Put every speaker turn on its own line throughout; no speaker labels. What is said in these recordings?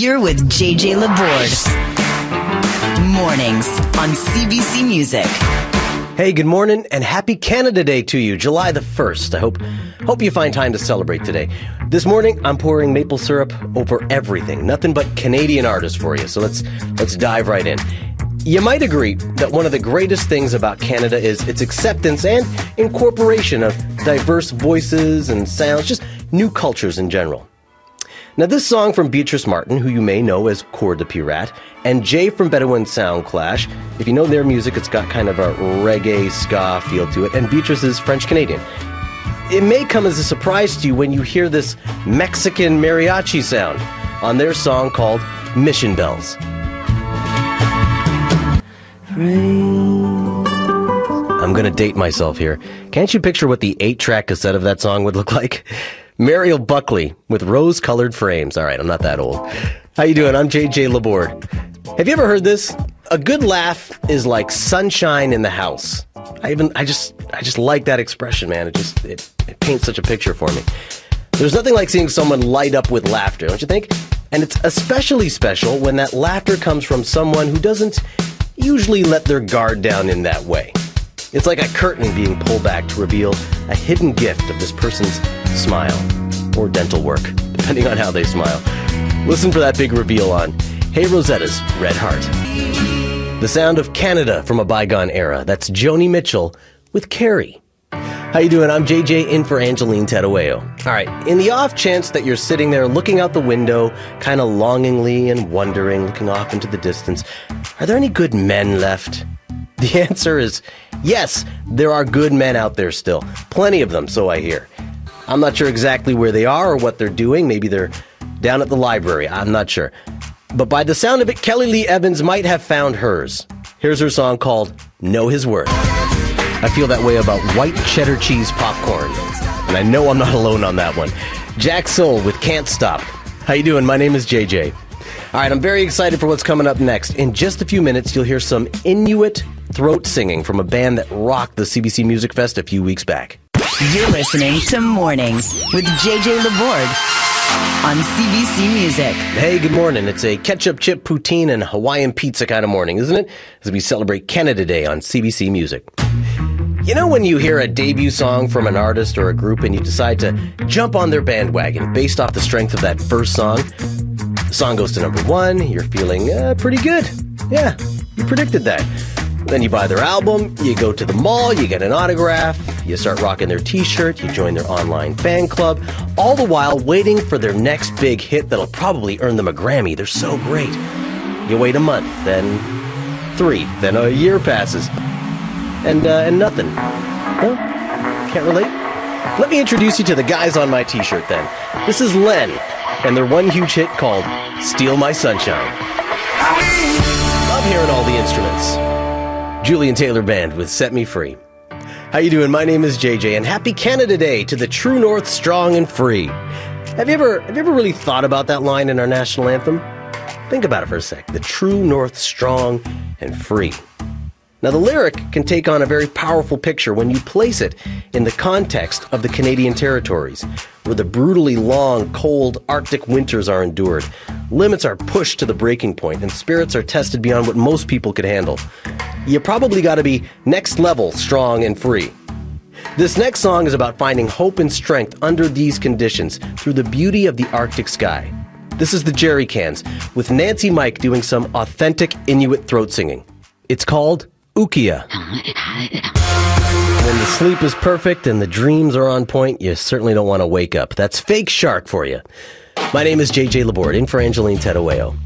You're with JJ Laborde. Mornings on CBC Music.
Hey, good morning and happy Canada Day to you, July the 1st. I hope hope you find time to celebrate today. This morning I'm pouring maple syrup over everything. Nothing but Canadian artists for you. So let's let's dive right in. You might agree that one of the greatest things about Canada is its acceptance and incorporation of diverse voices and sounds, just new cultures in general. Now, this song from Beatrice Martin, who you may know as Coeur de Pirate, and Jay from Bedouin Sound Clash, if you know their music, it's got kind of a reggae ska feel to it, and Beatrice is French Canadian. It may come as a surprise to you when you hear this Mexican mariachi sound on their song called Mission Bells. I'm going to date myself here. Can't you picture what the eight track cassette of that song would look like? Mariel Buckley with rose colored frames. All right, I'm not that old. How you doing? I'm JJ Laborde. Have you ever heard this? A good laugh is like sunshine in the house. I even I just I just like that expression, man. It just it, it paints such a picture for me. There's nothing like seeing someone light up with laughter, don't you think? And it's especially special when that laughter comes from someone who doesn't usually let their guard down in that way. It's like a curtain being pulled back to reveal a hidden gift of this person's smile or dental work, depending on how they smile. Listen for that big reveal on Hey Rosetta's Red Heart. The sound of Canada from a bygone era. That's Joni Mitchell with Carey. How you doing? I'm JJ in for Angeline Tetteh-Wayoe. All right, in the off chance that you're sitting there looking out the window, kind of longingly and wondering, looking off into the distance, are there any good men left? The answer is yes, there are good men out there still. Plenty of them, so I hear. I'm not sure exactly where they are or what they're doing. Maybe they're down at the library. I'm not sure. But by the sound of it, Kelly Lee Evans might have found hers. Here's her song called Know His Worth. I feel that way about white cheddar cheese popcorn. And I know I'm not alone on that one. Jack Soul with Can't Stop. How you doing? My name is JJ. All right, I'm very excited for what's coming up next. In just a few minutes, you'll hear some Inuit throat singing from a band that rocked the CBC Music Fest a few weeks back.
You're listening to Mornings with JJ Laborde on CBC Music.
Hey, good morning. It's a ketchup chip poutine and Hawaiian pizza kind of morning, isn't it? As we celebrate Canada Day on CBC Music. You know when you hear a debut song from an artist or a group and you decide to jump on their bandwagon based off the strength of that first song? The song goes to number one, you're feeling uh, pretty good. Yeah, you predicted that. Then you buy their album, you go to the mall, you get an autograph, you start rocking their t shirt, you join their online fan club, all the while waiting for their next big hit that'll probably earn them a Grammy. They're so great. You wait a month, then three, then a year passes, and, uh, and nothing. No? Can't relate? Let me introduce you to the guys on my t shirt then. This is Len, and their one huge hit called Steal My Sunshine. Love hearing all the instruments. Julian Taylor Band with Set Me Free. How you doing? My name is JJ and happy Canada Day to the True North strong and free. Have you ever have you ever really thought about that line in our national anthem? Think about it for a sec. The True North strong and free. Now, the lyric can take on a very powerful picture when you place it in the context of the Canadian territories, where the brutally long, cold Arctic winters are endured, limits are pushed to the breaking point, and spirits are tested beyond what most people could handle. You probably got to be next level strong and free. This next song is about finding hope and strength under these conditions through the beauty of the Arctic sky. This is the Jerry Cans, with Nancy Mike doing some authentic Inuit throat singing. It's called Ukiuq. When the sleep is perfect and the dreams are on point, you certainly don't want to wake up. That's Fake Shark for you. My name is JJ Laborde, in for Angeline Tetteh-Wayoe.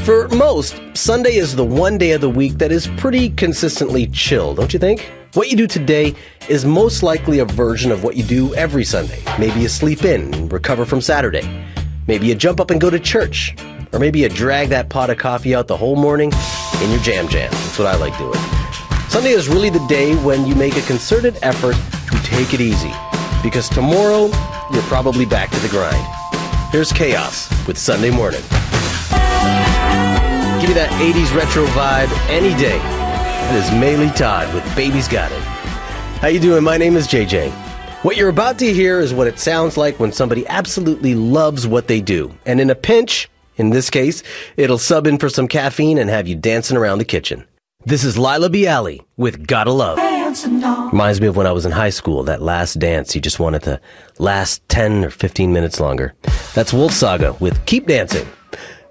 For most, Sunday is the one day of the week that is pretty consistently chill, don't you think? What you do today is most likely a version of what you do every Sunday. Maybe you sleep in and recover from Saturday. Maybe you jump up and go to church. Or maybe you drag that pot of coffee out the whole morning in your jam jam. That's what I like doing. Sunday is really the day when you make a concerted effort to take it easy. Because tomorrow, you're probably back to the grind. Here's Chaos with Sunday Morning. Give me that 80s retro vibe any day. It is Maylee Todd with Baby's Got It. How you doing? My name is JJ. What you're about to hear is what it sounds like when somebody absolutely loves what they do. And in a pinch, In this case, it'll sub in for some caffeine and have you dancing around the kitchen. This is Lila Bialy with Gotta Love. Reminds me of when I was in high school, that last dance you just wanted to last 10 or 15 minutes longer. That's Wolf Saga with Keep Dancing.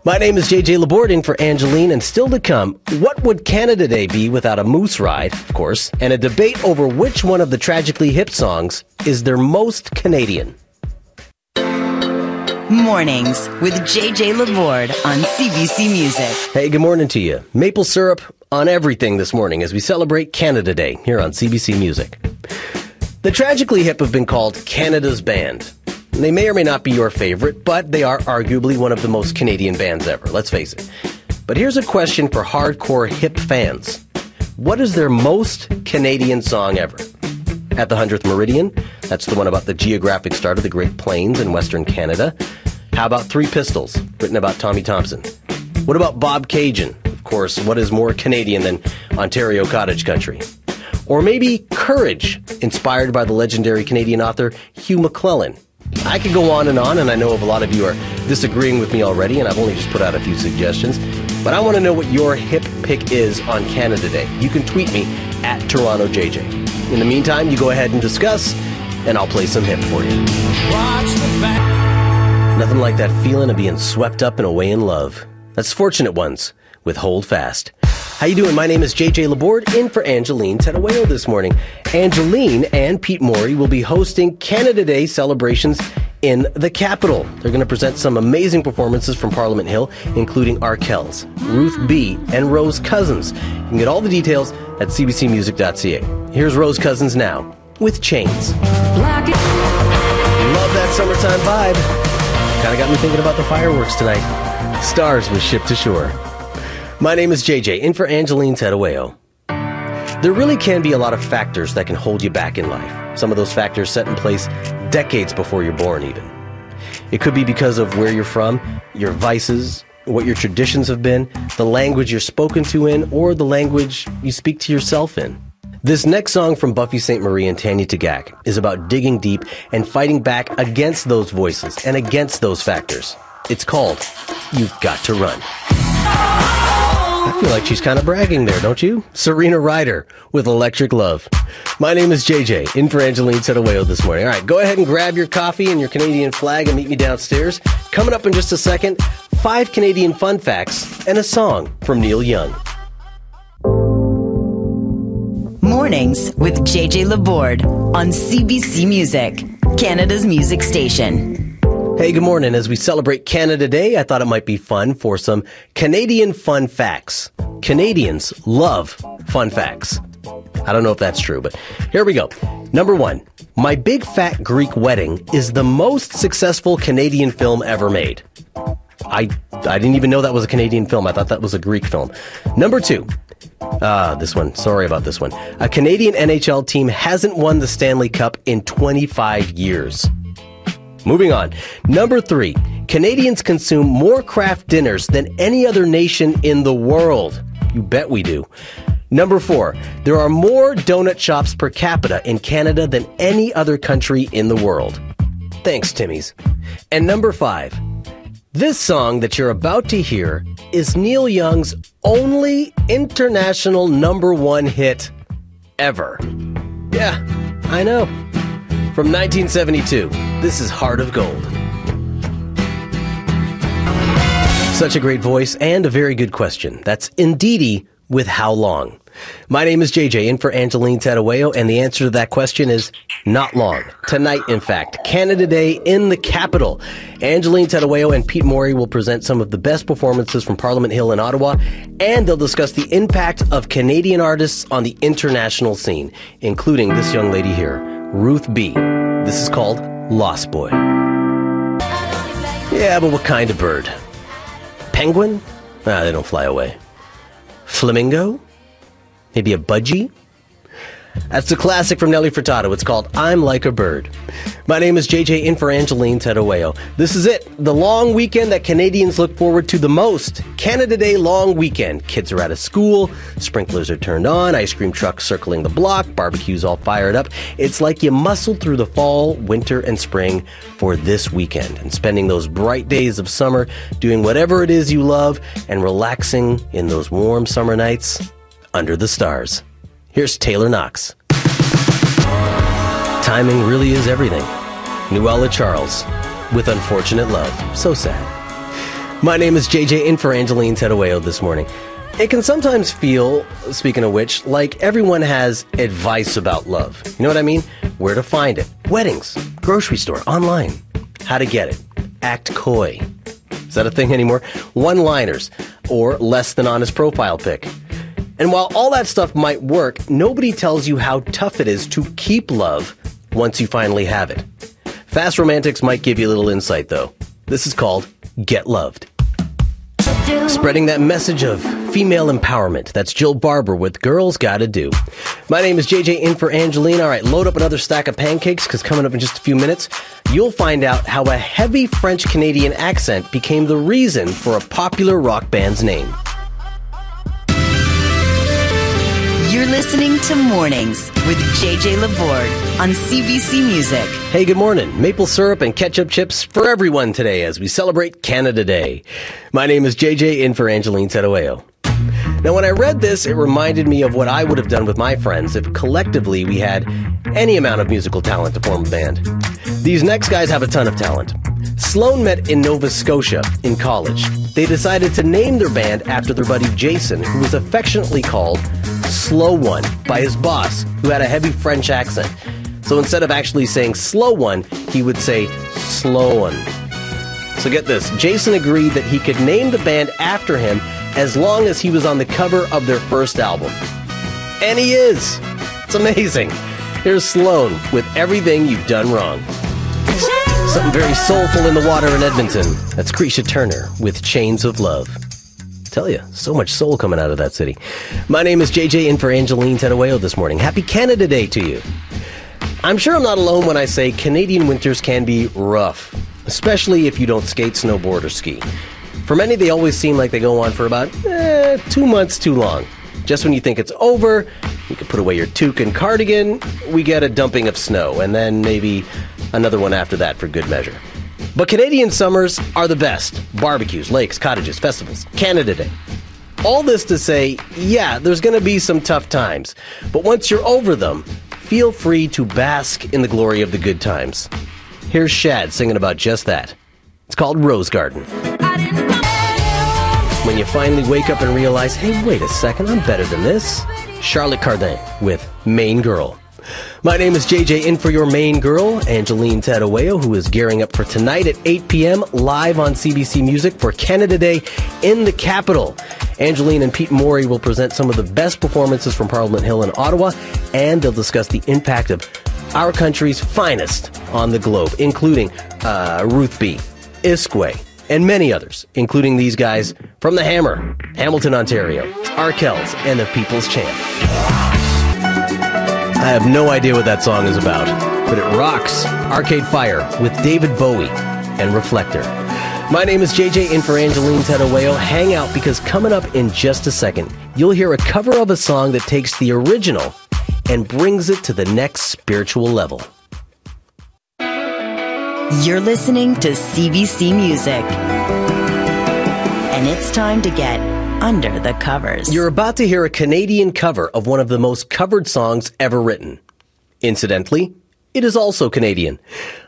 My name is JJ Laborde in for Angeline, and still to come, what would Canada Day be without a moose ride, of course, and a debate over which one of the tragically hip songs is their most Canadian.
Mornings with JJ Laborde on CBC Music.
Hey, good morning to you. Maple syrup on everything this morning as we celebrate Canada Day here on CBC Music. The Tragically Hip have been called Canada's band. They may or may not be your favorite, but they are arguably one of the most Canadian bands ever, let's face it. But here's a question for hardcore hip fans. What is their most Canadian song ever? At the 100th Meridian, that's the one about the geographic start of the Great Plains in Western Canada. How about Three Pistols, written about Tommy Thomson? What about Bob Of course, what is more Canadian than Ontario cottage country? Or maybe Courage, inspired by the legendary Canadian author Hugh MacLennan. I could go on and on, and I know of a lot of you are disagreeing with me already, and I've only just put out a few suggestions. But I want to know what your hip pick is on Canada Day. You can tweet me at TorontoJJ. In the meantime, you go ahead and discuss, and I'll play some hip for you. Nothing like that feeling of being swept up and away in love. That's Fortunate Ones with Hold Fast. How you doing? My name is JJ Laborde, in for Angeline Tetteh-Wayoe this morning. Angeline and Pete Morey will be hosting Canada Day celebrations in the capital. They're going to present some amazing performances from Parliament Hill, including Arkells, Ruth B, and Rose Cousins. You can get all the details at cbcmusic.ca. Here's Rose Cousins now with Chains. Love that summertime vibe. Kind of got me thinking about the fireworks tonight. Stars was shipped to shore. My name is JJ, in for Angeline Tetteh-Wayoe. There really can be a lot of factors that can hold you back in life. Some of those factors set in place decades before you're born, even. It could be because of where you're from, your vices, what your traditions have been, the language you're spoken to in, or the language you speak to yourself in. This next song from Buffy Sainte-Marie and Tanya Tagaq is about digging deep and fighting back against those voices and against those factors. It's called You've Got to Run. I feel like she's kind of bragging there, don't you? Serena Ryder with Electric Love. My name is JJ, in for Angeline Tetteh-Wayoe this morning. All right, go ahead and grab your coffee and your Canadian flag and meet me downstairs. Coming up in just a second, five Canadian fun facts and a song from Neil Young.
Mornings with JJ Laborde on CBC Music, Canada's music station.
Hey, good morning. As we celebrate Canada Day, I thought it might be fun for some Canadian fun facts. Canadians love fun facts. I don't know if that's true, but here we go. Number one, My Big Fat Greek Wedding is the most successful Canadian film ever made. I, I didn't even know that was a Canadian film. I thought that was a Greek film. Number two, ah, this one. Sorry about this one. A Canadian NHL team hasn't won the Stanley Cup in 25 years. Moving on. Number three, Canadians consume more Kraft dinners than any other nation in the world. You bet we do. Number four, there are more donut shops per capita in Canada than any other country in the world. Thanks, Timmy's. And number five, this song that you're about to hear is Neil Young's only international number one hit ever. Yeah, I know. From 1972, this is Heart of Gold. Such a great voice and a very good question. That's Indeedee with How Long? My name is JJ, in for Angeline Tetteh-Wayoe, and the answer to that question is not long. Tonight, in fact, Canada Day in the capital. Angeline Tetteh-Wayoe and Pete Morey will present some of the best performances from Parliament Hill in Ottawa, and they'll discuss the impact of Canadian artists on the international scene, including this young lady here, Ruth B. This is called Lost Boy. Yeah, but what kind of bird? Penguin? Ah, they don't fly away. Flamingo? Maybe a budgie? That's the classic from Nelly Furtado. It's called I'm Like a Bird. My name is JJ in for Angeline Tetteh-Wayoe. This is it, the long weekend that Canadians look forward to the most. Canada Day long weekend. Kids are out of school, sprinklers are turned on, ice cream trucks circling the block, barbecues all fired up. It's like you muscled through the fall, winter, and spring for this weekend and spending those bright days of summer doing whatever it is you love and relaxing in those warm summer nights under the stars. Here's Taylor Knox. Timing really is everything. Nuela Charles with Unfortunate Love. So sad. My name is JJ in for Angeline Tetteh-Wayoe this morning. It can sometimes feel, speaking of which, like everyone has advice about love. You know what I mean? Where to find it. Weddings, grocery store, online. How to get it. Act coy. Is that a thing anymore? One liners or less than honest profile pic. And while all that stuff might work, nobody tells you how tough it is to keep love once you finally have it. Fast romantics might give you a little insight though. This is called Get Loved. Spreading that message of female empowerment. That's Jill Barber with Girls Gotta Do. My name is JJ in for Angeline. All right, load up another stack of pancakes because coming up in just a few minutes, you'll find out how a heavy French Canadian accent became the reason for a popular rock band's name.
Listening to Mornings with JJ Laborde on CBC Music.
Hey, good morning. Maple syrup and ketchup chips for everyone today as we celebrate Canada Day. My name is JJ in for Angeline Tetteh-Wayoe. Now, when I read this, it reminded me of what I would have done with my friends if collectively we had any amount of musical talent to form a band. These next guys have a ton of talent. Sloan met in Nova Scotia in college. They decided to name their band after their buddy Jason, who was affectionately called Slow One by his boss, who had a heavy French accent. So instead of actually saying Slow One, he would say Slow One. So get this Jason agreed that he could name the band after him as long as he was on the cover of their first album. And he is! It's amazing. Here's Sloan with Everything You've Done Wrong. Something very soulful in the water in Edmonton. That's Kreesha Turner with Chains of Love. Tell you, so much soul coming out of that city. My name is JJ in for Angeline Tetteh-Wayoe this morning. Happy Canada Day to you. I'm sure I'm not alone when I say Canadian winters can be rough, especially if you don't skate, snowboard, or ski. For many, they always seem like they go on for about eh, two months too long. Just when you think it's over, you can put away your toque and cardigan, we get a dumping of snow, and then maybe another one after that for good measure. But Canadian summers are the best barbecues, lakes, cottages, festivals, Canada Day. All this to say, yeah, there's going to be some tough times, but once you're over them, feel free to bask in the glory of the good times. Here's Shad singing about just that. It's called Rose Garden. When you finally wake up and realize, hey, wait a second, I'm better than this. Charlotte Cardin with Main Girl. My name is JJ in for your main girl, Angeline Tetteh-Wayoe, who is gearing up for tonight at 8 p.m. live on CBC Music for Canada Day in the capital. Angeline and Pete Morey will present some of the best performances from Parliament Hill in Ottawa, and they'll discuss the impact of our country's finest on the globe, including uh, Ruth B., iskwē, and many others, including these guys from the Hammer, Hamilton, Ontario, Arkells, and the People's Champ. I have no idea what that song is about, but it rocks. Arcade Fire with David Bowie and Reflector. My name is JJ in for Tetteh-Wayoe. Hang out because coming up in just a second, you'll hear a cover of a song that takes the original and brings it to the next spiritual level.
You're listening to CBC Music. And it's time to get under the covers.
You're about to hear a Canadian cover of one of the most covered songs ever written. Incidentally, it is also Canadian.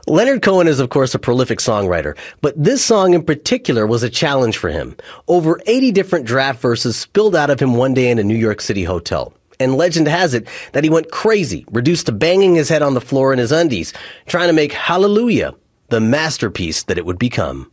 Leonard Cohen is, of course, a prolific songwriter, but this song in particular was a challenge for him. Over 80 different draft verses spilled out of him one day in a New York City hotel. And legend has it that he went crazy, reduced to banging his head on the floor in his undies, trying to make Hallelujah the masterpiece that it would become.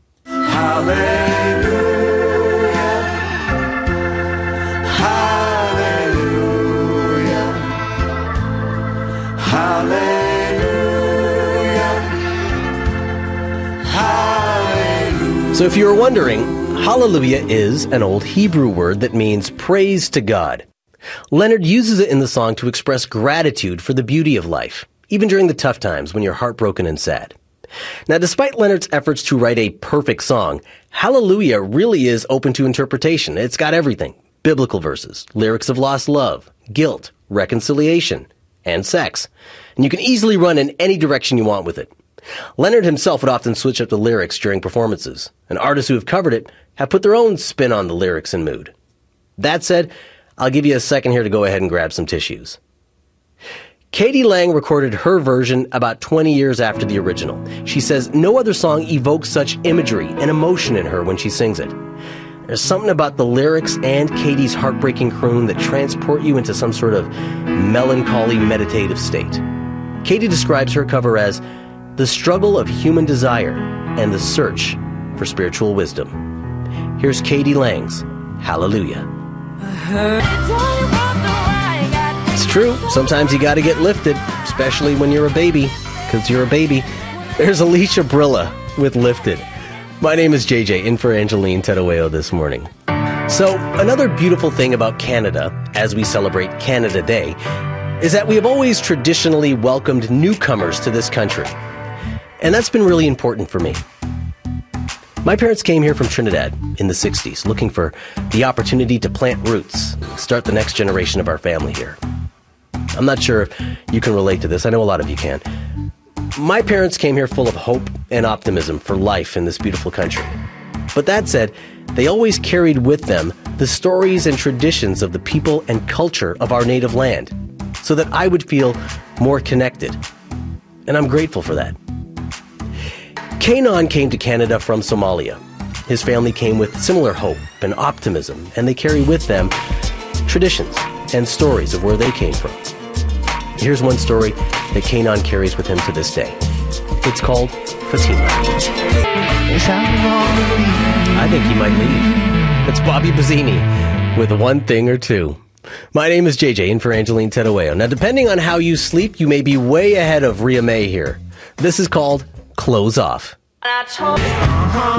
So if you were wondering, hallelujah is an old Hebrew word that means praise to God. Leonard uses it in the song to express gratitude for the beauty of life, even during the tough times when you're heartbroken and sad. Now, despite Leonard's efforts to write a perfect song, Hallelujah really is open to interpretation. It's got everything. Biblical verses, lyrics of lost love, guilt, reconciliation, and sex. And you can easily run in any direction you want with it. Leonard himself would often switch up the lyrics during performances, and artists who have covered it have put their own spin on the lyrics and mood. That said, I'll give you a second here to go ahead and grab some tissues. k.d. lang recorded her version about 20 years after the original. She says no other song evokes such imagery and emotion in her when she sings it. There's something about the lyrics and k.d.'s heartbreaking croon that transport you into some sort of melancholy meditative state. k.d. describes her cover as the struggle of human desire and the search for spiritual wisdom. Here's k.d. lang's Hallelujah. It's true. Sometimes you got to get lifted, especially when you're a baby, because you're a baby. There's Alicia Brilla with Lifted. My name is JJ, in for Angeline Tetteh-Wayoe this morning. So, another beautiful thing about Canada as we celebrate Canada Day is that we have always traditionally welcomed newcomers to this country. And that's been really important for me. My parents came here from Trinidad in the 60s looking for the opportunity to plant roots, start the next generation of our family here. I'm not sure if you can relate to this. I know a lot of you can. My parents came here full of hope and optimism for life in this beautiful country. But that said, they always carried with them the stories and traditions of the people and culture of our native land so that I would feel more connected. And I'm grateful for that. K'naan came to Canada from Somalia. His family came with similar hope and optimism, and they carry with them traditions and stories of where they came from. Here's one story that K'naan carries with him to this day. It's called Fatima. I think he might leave. It's Bobby Bazini with one thing or two. My name is JJ, and for Angeline Tetteh-Wayoe. Now, depending on how you sleep, you may be way ahead of Ria Mae here. This is called Clothes Off.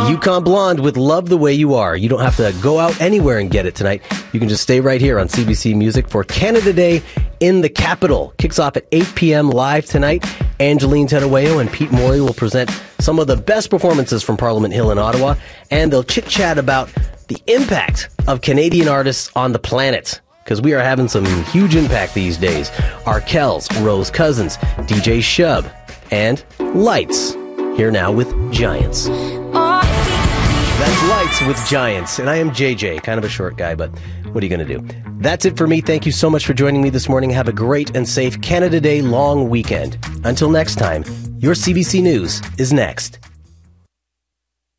Yukon Blonde with Love the Way You Are. You don't have to go out anywhere and get it tonight. You can just stay right here on CBC Music for Canada Day in the capital. Kicks off at 8 p.m. live tonight. Angeline Tetteh-Wayoe and Pete Morey will present some of the best performances from Parliament Hill in Ottawa, and they'll chit chat about the impact of Canadian artists on the planet because we are having some huge impact these days. Arkells, Rose Cousins, DJ Shub, and Lights. Here now with Giants. That's Lights with Giants. And I am JJ, kind of a short guy, but what are you going to do? That's it for me. Thank you so much for joining me this morning. Have a great and safe Canada Day long weekend. Until next time, your CBC News is next.